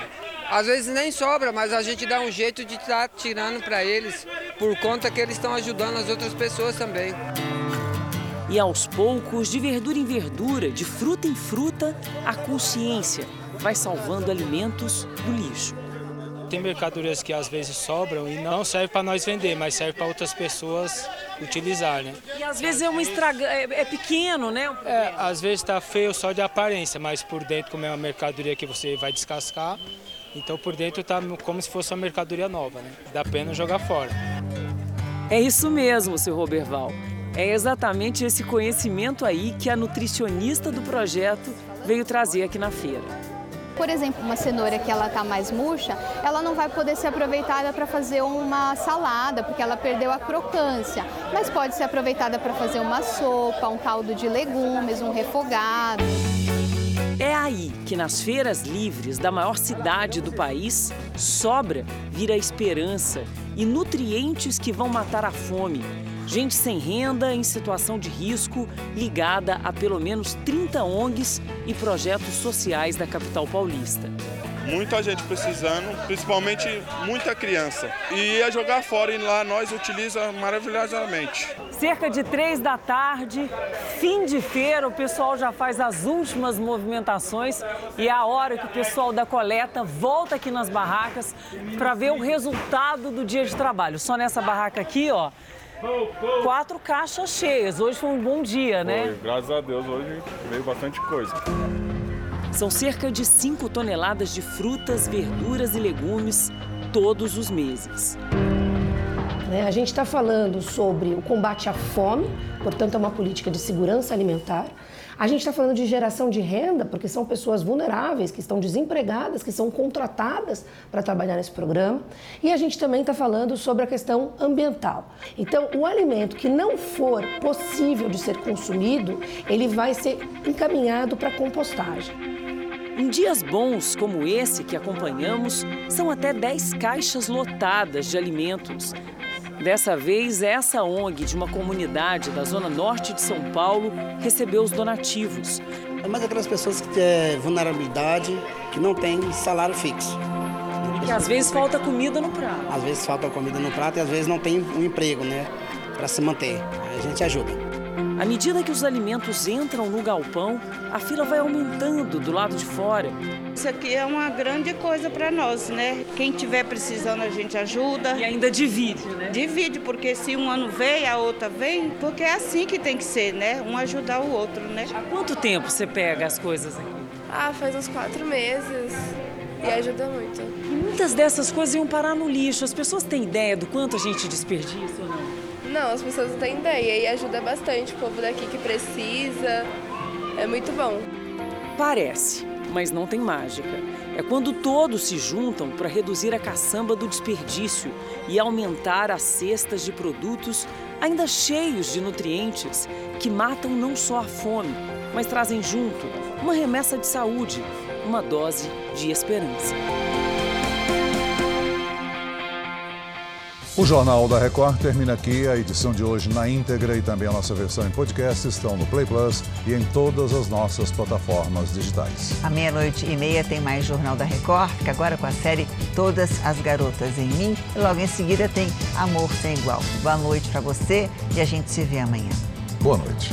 Às vezes nem sobra, mas a gente dá um jeito de estar tá tirando para eles, por conta que eles estão ajudando as outras pessoas também. E aos poucos, de verdura em verdura, de fruta em fruta, a consciência vai salvando alimentos do lixo. Tem mercadorias que às vezes sobram e não serve para nós vender, mas serve para outras pessoas utilizar, né? E às vezes é um estraga, é, é pequeno, né? É, às vezes está feio só de aparência, mas por dentro, como é uma mercadoria que você vai descascar, então por dentro está como se fosse uma mercadoria nova, né? Dá pena jogar fora. É isso mesmo, seu Roberval. É exatamente esse conhecimento aí que a nutricionista do projeto veio trazer aqui na feira. Por exemplo, uma cenoura que ela está mais murcha, ela não vai poder ser aproveitada para fazer uma salada, porque ela perdeu a crocância. Mas pode ser aproveitada para fazer uma sopa, um caldo de legumes, um refogado. É aí que nas feiras livres da maior cidade do país, sobra vira esperança e nutrientes que vão matar a fome Gente sem renda, em situação de risco, ligada a pelo menos 30 ONGs e projetos sociais da capital paulista. Muita gente precisando, principalmente muita criança. E ia jogar fora e lá nós utiliza maravilhosamente. Cerca de três da tarde, fim de feira, o pessoal já faz as últimas movimentações e é a hora que o pessoal da coleta volta aqui nas barracas para ver o resultado do dia de trabalho. Só nessa barraca aqui, ó, Quatro caixas cheias. Hoje foi um bom dia, né? Foi, graças a Deus, hoje veio bastante coisa. São cerca de 5 toneladas de frutas, verduras e legumes todos os meses. Né, a gente está falando sobre o combate à fome, portanto, é uma política de segurança alimentar. A gente está falando de geração de renda, porque são pessoas vulneráveis, que estão desempregadas, que são contratadas para trabalhar nesse programa. E a gente também está falando sobre a questão ambiental. Então, o alimento que não for possível de ser consumido, ele vai ser encaminhado para compostagem. Em dias bons como esse que acompanhamos, são até 10 caixas lotadas de alimentos Dessa vez, essa ONG de uma comunidade da zona norte de São Paulo recebeu os donativos. É mais aquelas pessoas que têm vulnerabilidade, que não têm salário fixo. E que às vezes falta comida no prato. Às vezes falta comida no prato e às vezes não tem um emprego, né? Para se manter. a gente ajuda. À medida que os alimentos entram no galpão, a fila vai aumentando do lado de fora. Isso aqui é uma grande coisa para nós, né? Quem tiver precisando a gente ajuda. E ainda divide, né? Divide, porque se um ano vem, a outra vem, porque é assim que tem que ser, né? Um ajudar o outro, né? Há quanto tempo você pega as coisas aqui? Ah, faz uns quatro meses e ajuda muito. E muitas dessas coisas iam parar no lixo. As pessoas têm ideia do quanto a gente desperdiça ou não? Não, as pessoas não têm ideia e ajuda bastante o povo daqui que precisa. É muito bom. Parece, mas não tem mágica. É quando todos se juntam para reduzir a caçamba do desperdício e aumentar as cestas de produtos ainda cheios de nutrientes que matam não só a fome, mas trazem junto uma remessa de saúde, uma dose de esperança. O Jornal da Record termina aqui. A edição de hoje na íntegra e também a nossa versão em podcast estão no Play Plus e em todas as nossas plataformas digitais. À meia-noite e meia tem mais Jornal da Record. Fica agora com a série Todas as Garotas em Mim. E logo em seguida tem Amor Sem Igual. Boa noite para você e a gente se vê amanhã. Boa noite.